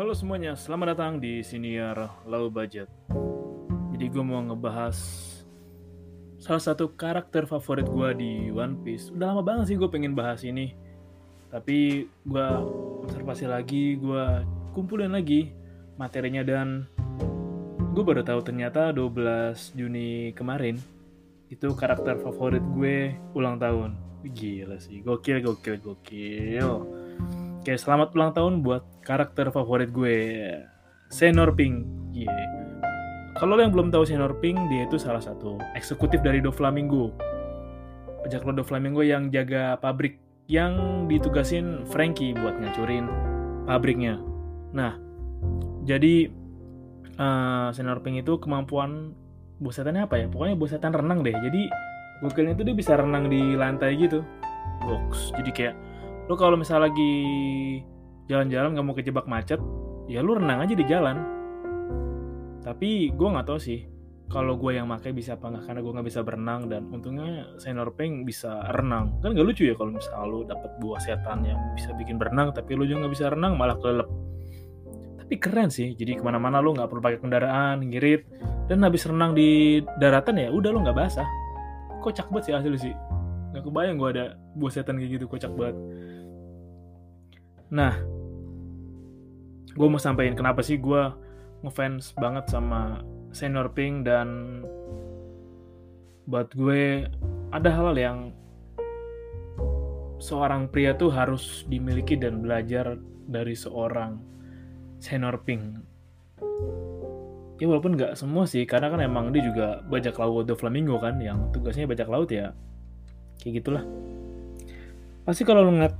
Halo semuanya, selamat datang di Senior Low Budget. Jadi gue mau ngebahas salah satu karakter favorit gue di One Piece. Udah lama banget sih gue pengen bahas ini. Tapi gue observasi lagi, gue kumpulin lagi materinya dan gue baru tahu ternyata 12 Juni kemarin itu karakter favorit gue ulang tahun. Gila sih, gokil, gokil, gokil. Oke, selamat ulang tahun buat karakter favorit gue, Senor Pink. Yeah. Kalau lo yang belum tahu Senor Pink, dia itu salah satu eksekutif dari Doflamingo. Pajak lo Doflamingo yang jaga pabrik yang ditugasin Frankie buat ngancurin pabriknya. Nah, jadi uh, Senor Pink itu kemampuan bosetannya apa ya? Pokoknya bosetan renang deh. Jadi gokilnya itu dia bisa renang di lantai gitu. Box. Jadi kayak lu kalau misalnya lagi jalan-jalan nggak mau kejebak macet ya lu renang aja di jalan. Tapi gue nggak tahu sih kalau gue yang makai bisa apa nggak karena gue nggak bisa berenang dan untungnya Senor Pink bisa renang. Kan gak lucu ya kalau misalnya lu dapet buah setan yang bisa bikin berenang tapi lu juga nggak bisa renang malah kelelep. Tapi keren sih jadi ke mana-mana lu nggak perlu pakai kendaraan ngirit dan habis renang di daratan ya udah lu nggak basah. Kocak banget sih asli sih. Nggak kebayang gue ada buah setan kayak gitu kocak banget Nah, gue mau sampaikan kenapa sih gue ngefans banget sama Senior Pink dan buat gue ada hal-hal yang seorang pria tuh harus dimiliki dan belajar dari seorang Senior Pink. Ya walaupun nggak semua sih, karena kan emang dia juga bajak laut The Flamingo kan, yang tugasnya bajak laut ya, kayak gitulah. Pasti kalau lo ngeliat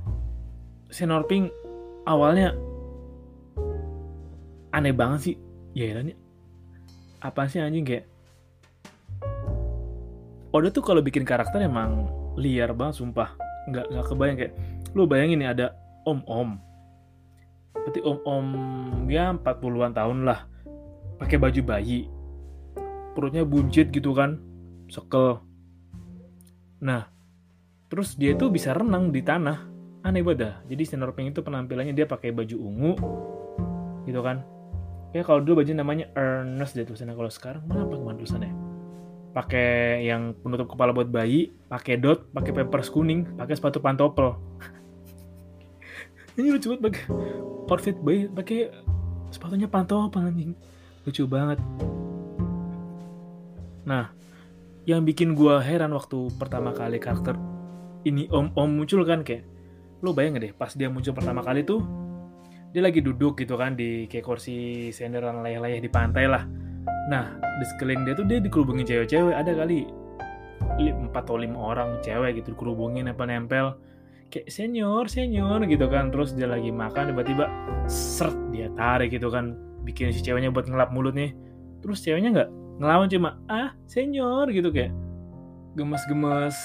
Senior Pink awalnya aneh banget sih ya ini apa sih anjing kayak Oda tuh kalau bikin karakter emang liar banget sumpah. Nggak nggak kebayang kayak lu bayangin nih ada om om berarti om om ya 40-an tahun lah. Pakai baju bayi. Perutnya buncit gitu kan sekel. Nah terus dia tuh bisa renang di tanah aneh banget dah. Jadi Senor Pink itu penampilannya dia pakai baju ungu gitu kan. Ya kalau dulu baju namanya Ernest deh tulisannya kalau sekarang mana apa ke mana tulisannya? Pakai yang penutup kepala buat bayi, pakai dot, pakai pampers kuning, pakai sepatu pantopel. Ini lucu banget pakai outfit bayi, pakai sepatunya pantopel anjing. Lucu banget. Nah, yang bikin gue heran waktu pertama kali karakter ini om-om muncul kan kayak lu bayang deh pas dia muncul pertama kali tuh dia lagi duduk gitu kan di kayak kursi senderan layah-layah di pantai lah. Nah di sekeliling dia tuh dia dikerubungin cewek-cewek. Ada kali empat atau lima orang cewek gitu dikerubungin nempel-nempel. Kayak senior senior gitu kan. Terus dia lagi makan tiba-tiba seret dia tarik gitu kan. Bikin si ceweknya buat ngelap mulutnya. Terus ceweknya nggak ngelawan cuma ah senior gitu kayak. Gemes-gemes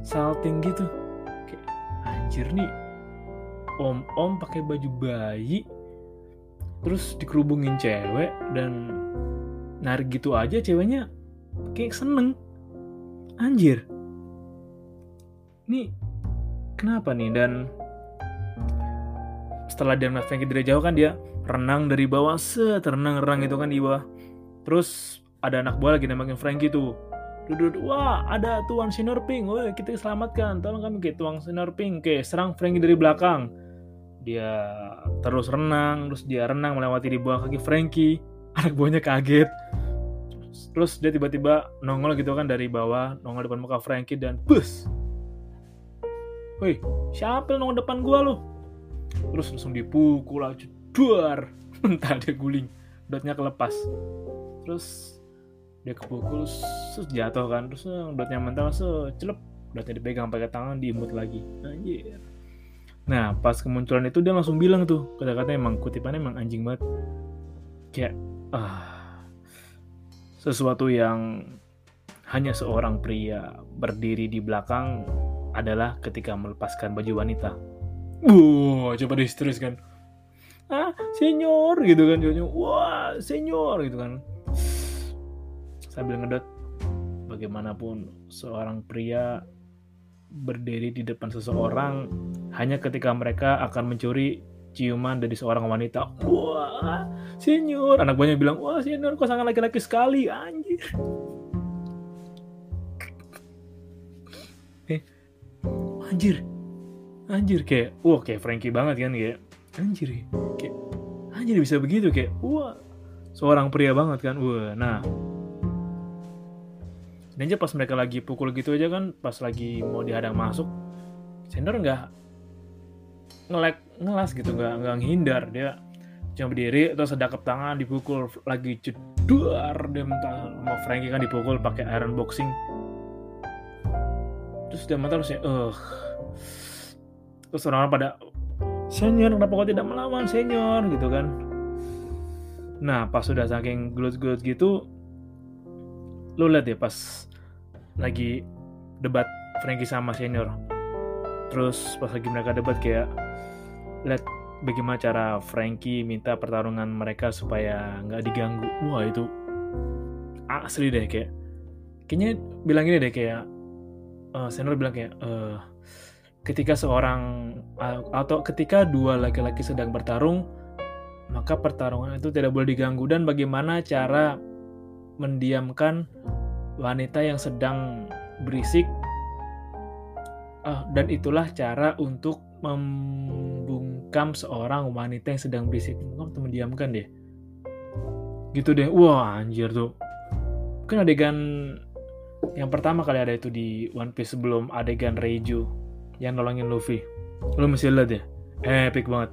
salting gitu anjir nih. Om-om pakai baju bayi terus dikerubungin cewek dan narik gitu aja ceweknya kayak seneng. Anjir. Ini kenapa nih? Dan setelah dia ngeliat Frankie dari jauh kan dia renang dari bawah set renang renang gitu kan di bawah. Terus ada anak buah lagi nembangin Frankie tuh duduk wah ada tuan Pink, wah kita selamatkan tolong kami ke tuan Pink, oke serang Frankie dari belakang. Dia terus renang terus dia renang melewati di bawah kaki Frankie. Anak buahnya kaget. Terus dia tiba-tiba nongol gitu kan dari bawah nongol depan muka Frankie dan bus. Woi, siapa yang nongol depan gua lo? Terus langsung dipukul aja, duar. Entah dia guling, dotnya kelepas. Terus dia kepukul, terus jatuh kan. Terus eh, dotnya mental, so celep. Dotnya dipegang pakai tangan, diimut lagi. Anjir. Nah, pas kemunculan itu dia langsung bilang tuh, kata-katanya emang kutipannya emang anjing banget. Kayak, ah, sesuatu yang hanya seorang pria berdiri di belakang adalah ketika melepaskan baju wanita. Wah, coba deh kan. Ah, senior gitu kan. Wah, senior gitu kan. Sambil ngedot, bagaimanapun seorang pria berdiri di depan seseorang hanya ketika mereka akan mencuri ciuman dari seorang wanita. Wah, senior. Anak buahnya bilang, wah senior kok sangat laki-laki sekali, anjir. Eh, anjir anjir kayak wah kayak Frankie banget kan kayak anjir kayak anjir bisa begitu kayak wah seorang pria banget kan wah nah dan aja pas mereka lagi pukul gitu aja kan pas lagi mau dihadang masuk Sender nggak ngelek ngelas gitu nggak nggak dia cuma berdiri atau sedakap tangan dipukul lagi cedar dia mentah sama Frankie kan dipukul pakai iron boxing. Terus dia mental terus ya uh, terus orang-orang pada senior kenapa kau tidak melawan senior? Gitu kan. Nah pas sudah saking gelut-gelut gitu lu lihat ya pas lagi debat Frankie sama senior. Terus pas lagi mereka debat kayak lihat bagaimana cara Frankie minta pertarungan mereka supaya nggak diganggu. Wah itu asli deh kayak kayaknya bilang ini deh kayak uh, senior bilang kayak uh, ketika seorang atau ketika dua laki-laki sedang bertarung maka pertarungan itu tidak boleh diganggu. Dan bagaimana cara mendiamkan wanita yang sedang berisik uh, dan itulah cara untuk membungkam seorang wanita yang sedang berisik kamu mendiamkan deh gitu deh wah anjir tuh kan adegan yang pertama kali ada itu di One Piece sebelum adegan Reiju yang nolongin Luffy. Lu mesti lihat ya. Epic banget.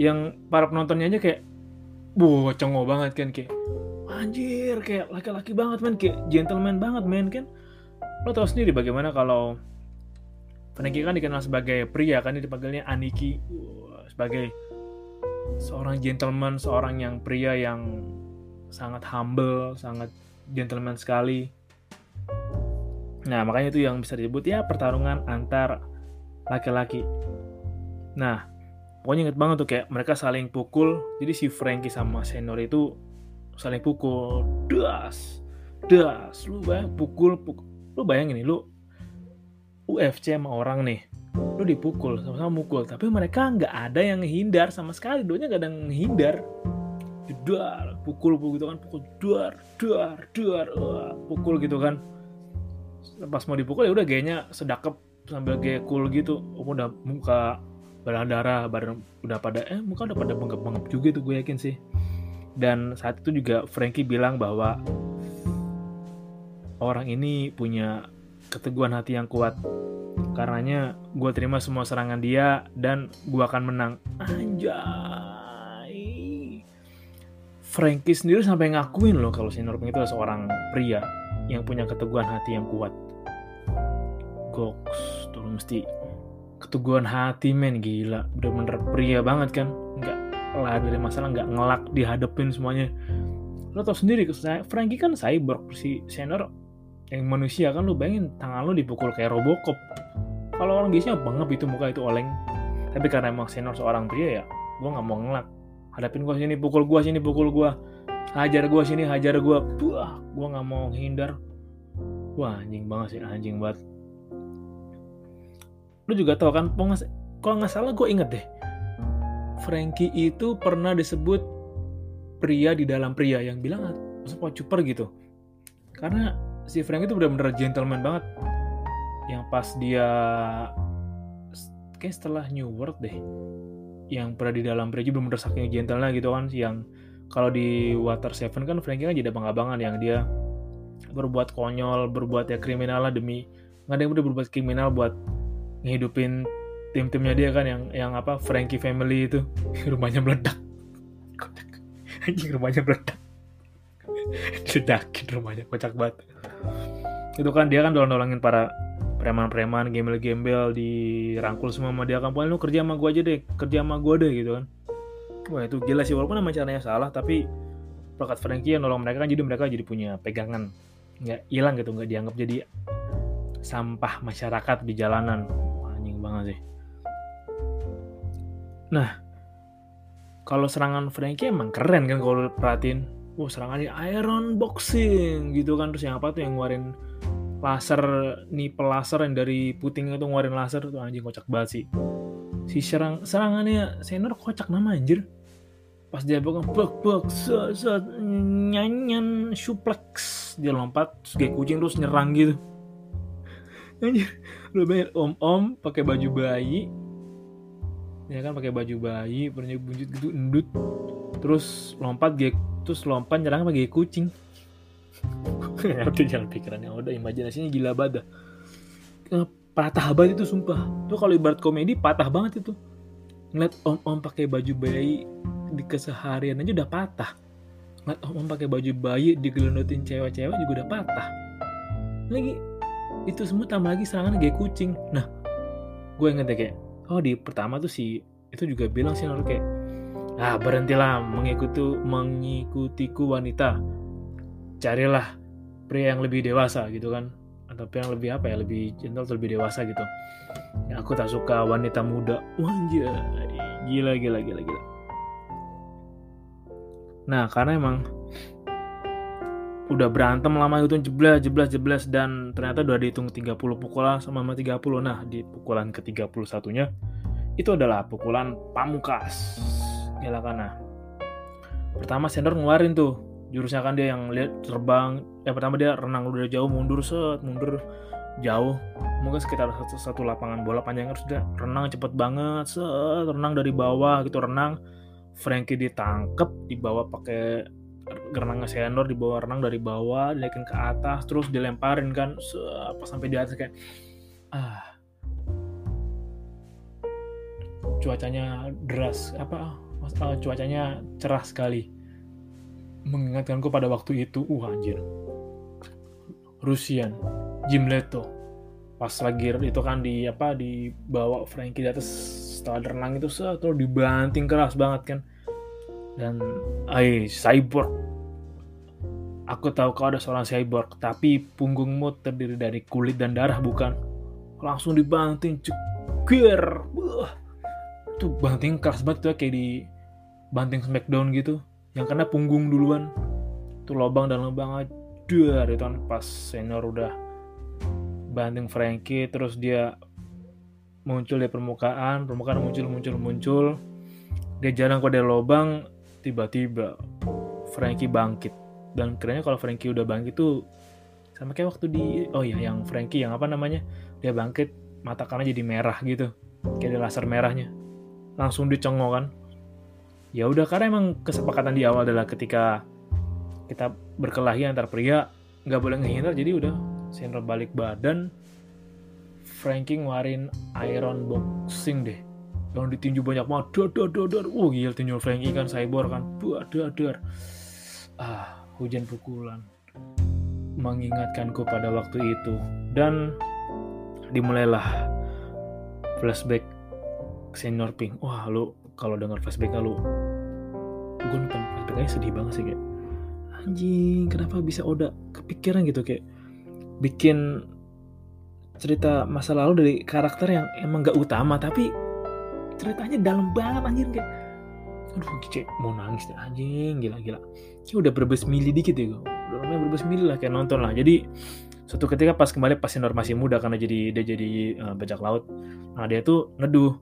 Yang para penontonnya aja kayak bu cengok banget kan kayak anjir kayak laki-laki banget man kayak gentleman banget man kan. Lo tau sendiri bagaimana kalau Frankie kan dikenal sebagai pria kan? Dia dipanggilnya Aniki. Sebagai seorang gentleman seorang yang pria yang sangat humble sangat gentleman sekali. Nah, makanya itu yang bisa disebut ya pertarungan antar laki-laki. Nah, pokoknya inget banget tuh kayak mereka saling pukul. Jadi si Frankie sama senior itu saling pukul. Das, das. Lu bayang pukul, pukul. Lu bayangin nih, lu UFC sama orang nih. Lu dipukul, sama-sama mukul. Tapi mereka nggak ada yang ngehindar sama sekali. Doanya nggak ada yang ngehindar. Dar, pukul, pukul gitu kan. Pukul, dar, dar, dar. Uh, pukul gitu kan pas mau dipukul ya udah gayanya sedakep sambil kayak cool gitu udah muka berdarah badan udah pada eh muka udah pada bengkak-bengkak juga tuh gue yakin sih dan saat itu juga Frankie bilang bahwa orang ini punya keteguhan hati yang kuat. Karenanya gue terima semua serangan dia dan gue akan menang. Anjay. Frankie sendiri sampai ngakuin loh kalau si Norping itu seorang pria yang punya keteguhan hati yang kuat. Goks tuh mesti keteguhan hati men. Gila bener-bener pria banget kan? Nggak lah dari masalah nggak ngelak dihadapin semuanya. Lo tau sendiri Frankie kan cyborg si senior yang manusia kan lo bayangin tangan lo dipukul kayak Robocop. Kalau orang biasanya banget itu muka itu oleng. Tapi karena emang senior seorang pria ya gue nggak mau ngelak. Hadapin gue sini pukul gue sini pukul gue hajar gue sini hajar gue buah gue nggak mau hindar wah anjing banget sih anjing banget. Lu juga tahu kan kalau nggak salah gue inget deh Frankie itu pernah disebut pria di dalam pria yang bilang sempat cuper gitu? Karena si Frankie itu benar-benar gentleman banget. Yang pas dia kayak setelah New World deh yang pernah di dalam Preju belum bener saking gentle gitu kan yang kalau di Water Seven kan Frankie kan jadi abang-abangan yang dia berbuat konyol berbuat ya kriminal lah demi nggak ada yang udah berbuat kriminal buat ngehidupin tim-timnya dia kan yang yang apa Frankie Family itu. Rumahnya meledak. Anjing rumahnya meledak. Diledakin rumahnya kocak banget. Itu kan dia kan nolongin para preman-preman gembel-gembel dirangkul semua sama dia. Kan pokoknya lu kerja sama gue aja deh kerja sama gue deh gitu kan. Wah itu gila sih walaupun nama caranya salah tapi plakat Frankie yang nolong mereka kan jadi mereka jadi punya pegangan. Nggak hilang gitu nggak dianggap jadi sampah masyarakat di jalanan. Anjing banget sih nah kalau serangan Frankie emang keren kan kalau perhatiin. Wah serangannya iron boxing gitu kan. Terus yang apa tuh yang ngeluarin laser nih pelaser yang dari puting itu ngeluarin laser tuh anjing kocak banget sih. Si serang serangannya Senor kocak nama anjir. Pas dia bukan bak bak nyanyian suplex. Dia lompat kayak kucing terus nyerang gitu. Anjir lu bayar om om pakai baju bayi ya kan pakai baju bayi punya bunjut gitu endut. Terus lompat gak terus lompat nyerang pakai kucing. Udah jangan pikirannya udah imajinasinya gila eh, patah banget itu sumpah. Tuh kalau ibarat komedi patah banget itu. Ngeliat om om pakai baju bayi di keseharian aja udah patah. Ngeliat om om pakai baju bayi digelendotin cewek-cewek juga udah patah. Lagi itu semua tambah lagi serangan kayak kucing. Nah gue inget ya kayak oh di pertama tuh si itu juga bilang sih kayak ah berhentilah mengikuti mengikutiku wanita. Carilah pria yang lebih dewasa gitu kan. Atau pria yang lebih apa ya lebih gentle atau lebih dewasa gitu. Ya, aku tak suka wanita muda. Wanja gila gila gila gila. Nah karena emang udah berantem lama itu jeblas jeblas jeblas dan ternyata udah dihitung 30 pukulan sama 30 nah di pukulan ke 31 nya itu adalah pukulan pamungkas. Gila karena pertama sender ngeluarin tuh jurusnya kan dia yang lihat terbang yang pertama dia renang udah jauh mundur set mundur jauh. Mungkin sekitar satu, satu lapangan bola panjang harus dia renang cepet banget set renang dari bawah gitu renang. Frankie ditangkep dibawa pakai renangnya senior dibawa renang dari bawah dinaikin ke atas terus dilemparin kan apa sampai di atas kayak ah cuacanya deras apa uh, cuacanya cerah sekali mengingatkanku pada waktu itu, uh anjir. Rusian, Jim Leto. Pas lagi itu kan di apa dibawa Frankie di atas setelah renang itu terus dibanting keras banget kan. Dan ay cyborg. Aku tahu kau ada seorang cyborg, tapi punggungmu terdiri dari kulit dan darah bukan? Langsung dibanting cekir. Tuh banting keras banget tuh kayak di banting smackdown gitu yang kena punggung duluan tuh lobang dan lubang aja itu kan pas senior udah banting Frankie terus dia muncul di permukaan permukaan muncul muncul muncul dia jarang kok dari lobang tiba-tiba Frankie bangkit. Dan kerennya kalau Frankie udah bangkit tuh sama kayak waktu di oh iya yang Frankie yang apa namanya dia bangkit mata kanan jadi merah gitu. Kayak ada laser merahnya. Langsung dicengok kan. Ya udah karena emang kesepakatan di awal adalah ketika kita berkelahi antar pria nggak boleh ngehindar jadi udah Sandra balik badan Frankie ngeluarin iron boxing deh yang ditinju banyak banget. Dar dar dar uh gila tinju Frankie kan cyborg kan. Buat dar dar. Ah hujan pukulan. Mengingatkanku pada waktu itu. Dan dimulailah flashback senior pink. Wah lu kalau dengar flashback lu gue nonton flashbacknya sedih banget sih kayak anjing kenapa bisa Oda kepikiran gitu? Kayak bikin cerita masa lalu dari karakter yang emang gak utama tapi ceritanya dalam banget anjing kayak aduh cek mau nangis deh anjing gila gila kayak udah berbes mili dikit ya gue udah namanya berbes mili lah kayak nonton lah. Jadi suatu ketika pas kembali pas masih muda karena jadi dia jadi uh, bajak laut nah dia tuh neduh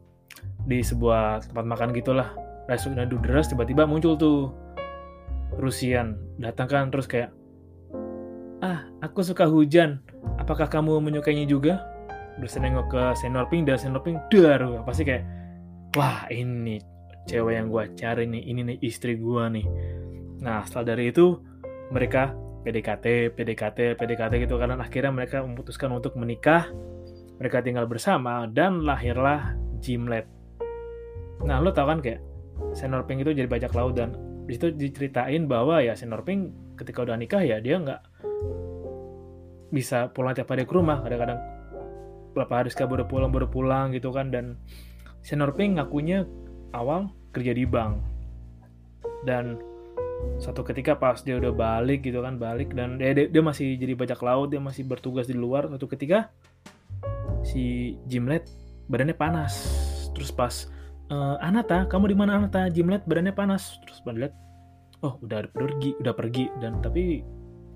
di sebuah tempat makan gitulah. Resto nadu deras tiba-tiba muncul tuh Rusian datang kan terus kayak ah aku suka hujan apakah kamu menyukainya juga? Terus nengok ke senior pink dan senior pink dar pasti kayak wah ini cewek yang gue cari nih ini nih istri gue nih. Nah setelah dari itu mereka PDKT PDKT PDKT gitu karena akhirnya mereka memutuskan untuk menikah. Mereka tinggal bersama dan lahirlah Jimlet nah lo tau kan kayak senior pink itu jadi bajak laut dan di situ diceritain bahwa ya senior pink ketika udah nikah ya dia nggak bisa pulang tiap hari ke rumah. Kadang-kadang berapa hari sekali baru pulang baru pulang gitu kan. Dan senior pink ngakunya awal kerja di bank. Dan satu ketika pas dia udah balik gitu kan balik dan dia, dia, dia masih jadi bajak laut dia masih bertugas di luar. Satu ketika si Jimlet badannya panas. Terus pas e, Anata kamu di mana Anata? Jimlet badannya panas. Terus lihat oh udah pergi udah pergi. Dan tapi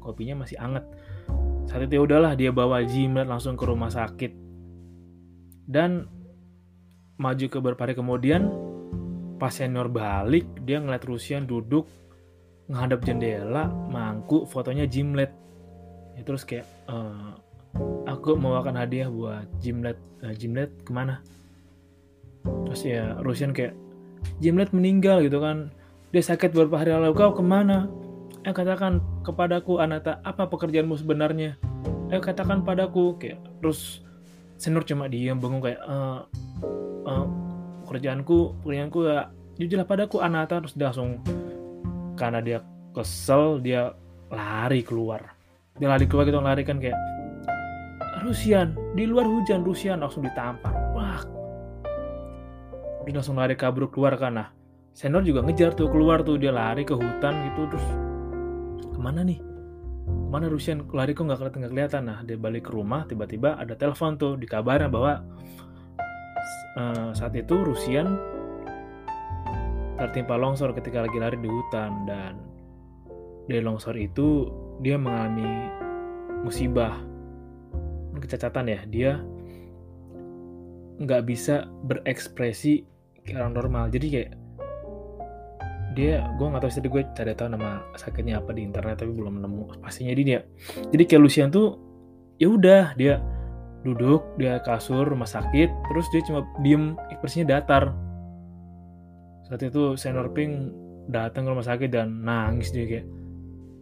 kopinya masih anget saat itu ya udahlah dia bawa Jimlet langsung ke rumah sakit. Dan maju ke beberapa hari kemudian pas senior balik dia ngeliat Rusian duduk menghadap jendela mangku fotonya Jimlet ya, terus kayak uh, aku akan hadiah buat Jimlet uh, Jimlet ke mana? Terus ya Rusian kayak Jimlet meninggal gitu kan. Dia sakit beberapa hari lalu kau ke mana? Eh katakan kepadaku Anata apa pekerjaanmu sebenarnya? Eh katakan padaku kayak terus Senur cuma diam bengong kayak uh, uh, pekerjaanku pekerjaanku ya jujurlah padaku Anata terus dia langsung karena dia kesel dia lari keluar. Dia lari keluar gitu lari kan kayak Rusian di luar hujan Rusian langsung ditampar. Wah. Dia langsung lari kabur keluar karena Senor juga ngejar tuh keluar tuh dia lari ke hutan gitu terus ke mana nih? Mana Rusian? Lari kok nggak kelihatan nggak kelihatan nah dia balik ke rumah tiba-tiba ada telepon tuh dikabarin bahwa uh, saat itu Rusian tertimpa longsor ketika lagi lari di hutan dan dari longsor itu dia mengalami musibah kecacatan ya. Dia nggak bisa berekspresi kayak orang normal. Jadi kayak dia gue nggak tahu sih gue cari tahu nama sakitnya apa di internet tapi belum nemu pastinya. Dia jadi kayak Lucian tuh ya udah dia duduk dia kasur rumah sakit terus dia cuma diem ekspresinya datar. Saat itu senior pink datang ke rumah sakit dan nangis dia kayak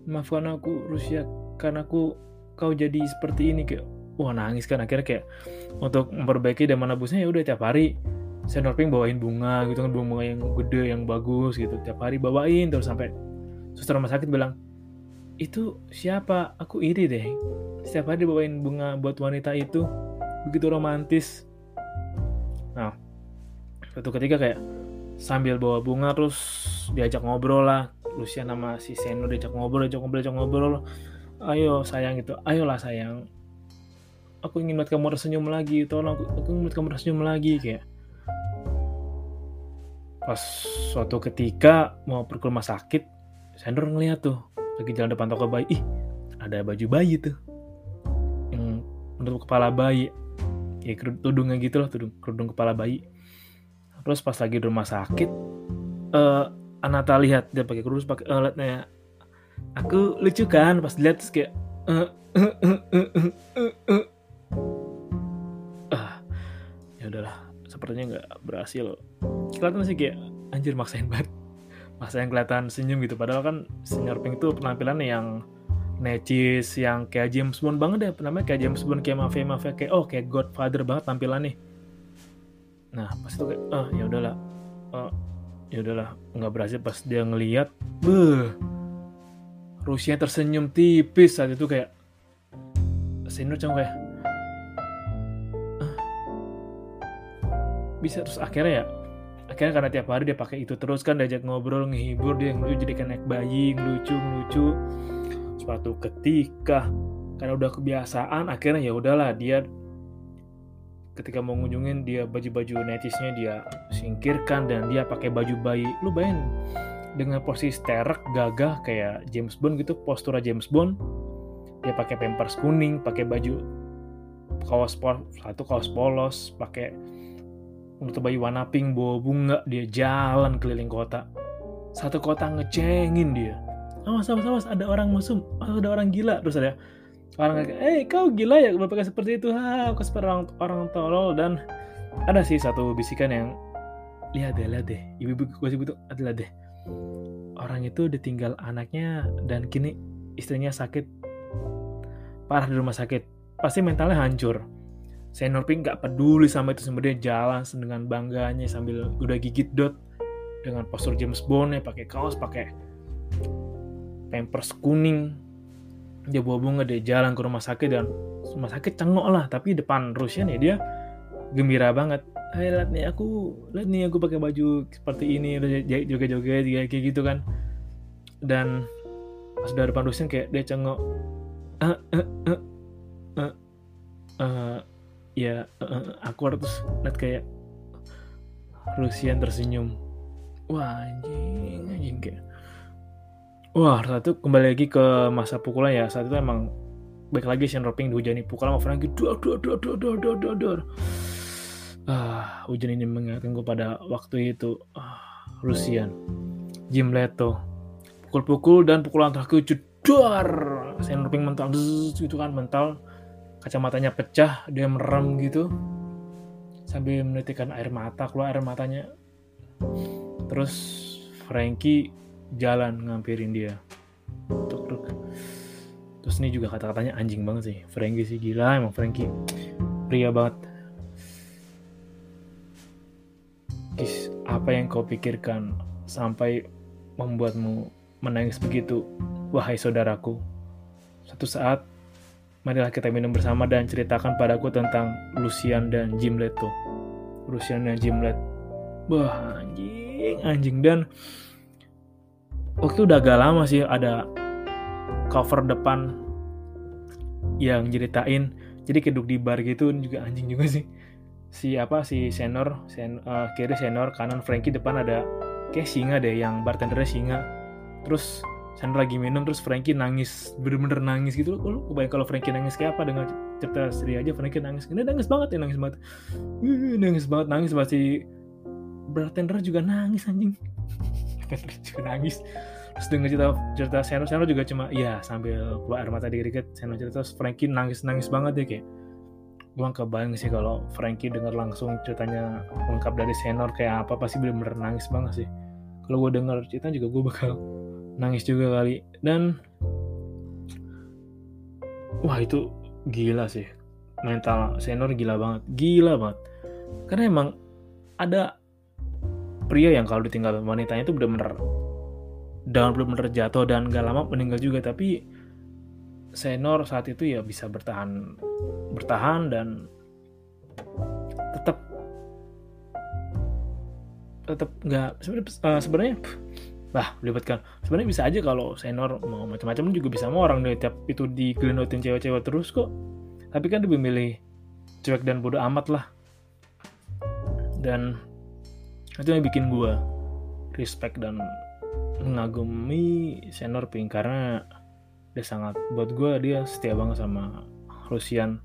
maafkan aku Rusia karena aku kau jadi seperti ini kayak wah nangis kan. Akhirnya kayak untuk memperbaiki dan menebusnya ya udah tiap hari senior pink bawain bunga gitu kan bunga yang gede yang bagus gitu. Tiap hari bawain terus sampai suster rumah sakit bilang itu siapa? Aku iri deh. Setiap hari bawain bunga buat wanita itu. Begitu romantis. Nah suatu ketika kayak sambil bawa bunga terus diajak ngobrol lah. Lucian nama si Seno diajak ngobrol diajak ngobrol diajak ngobrol. Ayo sayang gitu. Ayolah sayang. Aku ingin melihat kamu tersenyum lagi. Tolong aku, aku ingin melihat kamu tersenyum lagi kayak. Pas suatu ketika mau pergi rumah sakit Sandor ngeliat tuh lagi jalan depan toko bayi. Ih ada baju bayi tuh. Yang menutup kepala bayi. Ya tudungnya gitu loh tudung kerudung kepala bayi. Terus pas lagi di rumah sakit uh, Anata lihat dia pakai kerudung pakai uh, liatnya aku lucu kan? Pas lihat terus kayak uh, uh, ya udahlah. Sepertinya nggak berhasil. Kelihatan sih kayak anjir maksain banget maksain kelihatan senyum gitu. Padahal kan senior pink itu penampilannya yang necis yang kayak James Bond banget deh namanya kayak James Bond kayak mafia mafia kayak oh kayak Godfather banget tampilannya. Nah pas itu kayak oh ya udahlah. Oh, ya udahlah. Nggak berhasil. Pas dia ngeliat beh Rusia tersenyum tipis. Saat itu kayak senior cuma kayak ah. bisa. Terus akhirnya ya akhirnya karena tiap hari dia pakai itu terus kan diajak ngobrol ngehibur dia ngelucu jadi kayak bayi ngelucu ngelucu suatu ketika karena udah kebiasaan akhirnya ya udahlah dia ketika mau ngunjungin dia baju-baju netisnya dia singkirkan dan dia pakai baju bayi. Lu bayangin dengan posisi terek gagah kayak James Bond gitu postura James Bond dia pakai pampers kuning pakai baju kaos pol satu kaos polos pakai untuk bayi warna pink bawa bunga. Dia jalan keliling kota. Satu kota ngecengin dia. Awas awas awas ada orang musuh ada orang gila. Terus ada orang kayak eh kau gila ya berpikir seperti itu. Ha aku seperti orang orang tolol. Dan ada sih satu bisikan yang lihat deh lihat deh. Ibu-ibu gosip itu adalah deh. Orang itu ditinggal anaknya dan kini istrinya sakit. Parah di rumah sakit. Pasti mentalnya hancur senior pink nggak peduli sama itu sebenarnya jalan dengan bangganya sambil udah gigit dot dengan postur James Bond ya pakai kaos pakai pampers kuning. Dia bawa bunga dia jalan ke rumah sakit dan rumah sakit cengok lah tapi depan Rusian ya dia gembira banget. Hai lihat nih aku lihat nih aku pakai baju seperti ini udah joget-joget kayak gitu kan. Dan pas udah depan Rusian kayak dia cengok. Uh, uh, uh, uh, uh, ya uh, aku harus lihat kayak Rusian tersenyum. Wah anjing anjing kayak. Wah saat itu kembali lagi ke masa pukulan ya. Saat itu emang baik lagi Sean Roping dihujani pukulan sama Frankie dua dua dua dua dua dua dua dua ah hujan ini mengingatkan gue pada waktu itu. Ah, Rusian Jim Leto. Pukul-pukul dan pukulan terakhir jedar. Sean Roping mental gitu kan mental kacamatanya pecah dia merem gitu. Sambil menitikkan air mata keluar air matanya. Terus Frankie jalan ngampirin dia. Tuk, tuk. terus ini juga kata-katanya anjing banget sih. Frankie sih gila emang Frankie pria banget. Kis, apa yang kau pikirkan sampai membuatmu menangis begitu wahai saudaraku? Satu saat marilah kita minum bersama dan ceritakan padaku tentang Lucian dan Jim Leto Lucian dan Jim Leto wah anjing anjing. Dan waktu udah agak lama sih ada cover depan yang ceritain jadi keduk di bar gitu juga anjing juga sih. Si apa si senior sen, uh, kiri senior kanan Frankie depan ada kayak singa deh yang bartendernya singa. Terus senior lagi minum terus Frankie nangis bener-bener nangis gitu. Lu kebayang kalau Frankie nangis kayak apa dengan cerita seri aja? Frankie nangis. Ini nangis banget ya nangis banget. Nangis banget nangis pasti bartender juga nangis anjing. Bartender juga nangis. Terus denger cerita cerita Seno Seno juga cuma iya sambil keluar air mata dikit Seno cerita. Terus Frankie nangis nangis banget deh kayak gue gak kebayang sih kalau Frankie denger langsung ceritanya lengkap dari Senor kayak apa pasti bener-bener nangis banget sih. Kalau gue denger cerita juga gue bakal nangis juga kali. Dan wah itu gila sih. Mental Senor gila banget. Gila banget. Karena emang ada pria yang kalau ditinggal wanitanya itu bener-bener dan belum benar jatuh dan gak lama meninggal juga. Tapi Senor saat itu ya bisa bertahan bertahan dan tetap tetap nggak sebenarnya sebenarnya bah melibatkan. Sebenarnya bisa aja kalau Senor mau macam-macam juga bisa mau orang dari tiap itu digenotin cewek-cewek terus kok. Tapi kan lebih milih cuek dan bodoh amat lah. Dan itu yang bikin gue respect dan mengagumi Senor Pink karena dia sangat buat gue dia setia banget sama Rusian.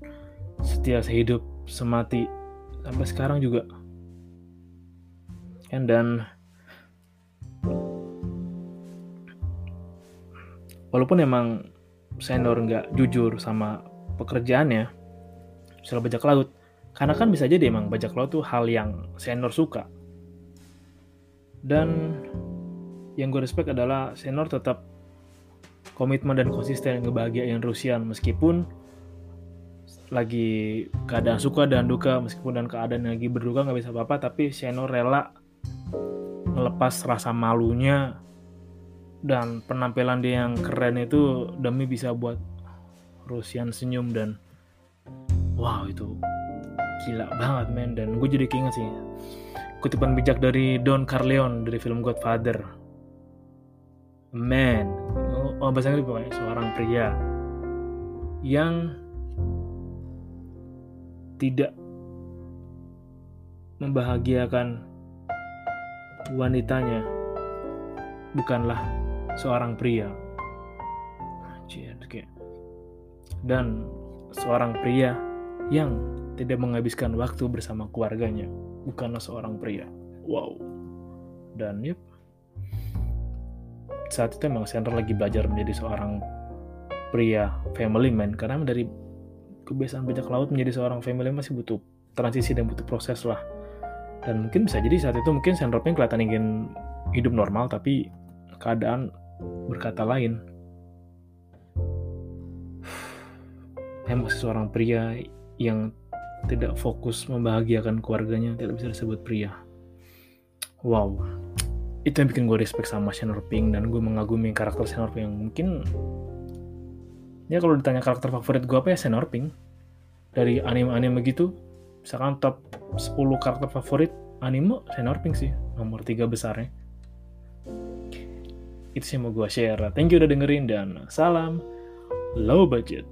Setia sehidup semati sampai sekarang juga. Kan dan walaupun emang Senor nggak jujur sama pekerjaannya misalnya bajak laut. Karena kan bisa jadi emang bajak laut tuh hal yang Senor suka. Dan yang gue respect adalah Senor tetap komitmen dan konsisten ngebahagiain Rusian. Meskipun lagi keadaan suka dan duka meskipun dan keadaan lagi berduka nggak bisa apa-apa. Tapi Senor rela melepas rasa malunya dan penampilan dia yang keren itu demi bisa buat Rusian senyum dan wow itu gila banget men. Dan gue jadi keinget sih kutipan bijak dari Don Carleon dari film Godfather. Man oh bahasa Inggris pokoknya seorang pria yang tidak membahagiakan wanitanya. Bukanlah seorang pria. Dan seorang pria yang tidak menghabiskan waktu bersama keluarganya bukanlah seorang pria. Wow. Dan yep. Saat itu emang Sandra lagi belajar menjadi seorang pria family man. Karena dari kebiasaan bajak laut menjadi seorang family masih butuh transisi dan butuh proses lah. Dan mungkin bisa jadi saat itu mungkin Sandroping kelihatan ingin hidup normal tapi keadaan berkata lain. Emosi seorang pria yang tidak fokus membahagiakan keluarganya tidak bisa disebut pria. Wow. Itu yang bikin gue respect sama Shannon Ping dan gue mengagumi karakter Shannon Ping. Yang mungkin ya kalau ditanya karakter favorit gue apa ya Shannon Ping? Dari anime-anime gitu misalkan top 10 karakter favorit anime Shannon Ping sih nomor 3 besarnya itu sih mau gue share. Thank you udah dengerin dan salam low budget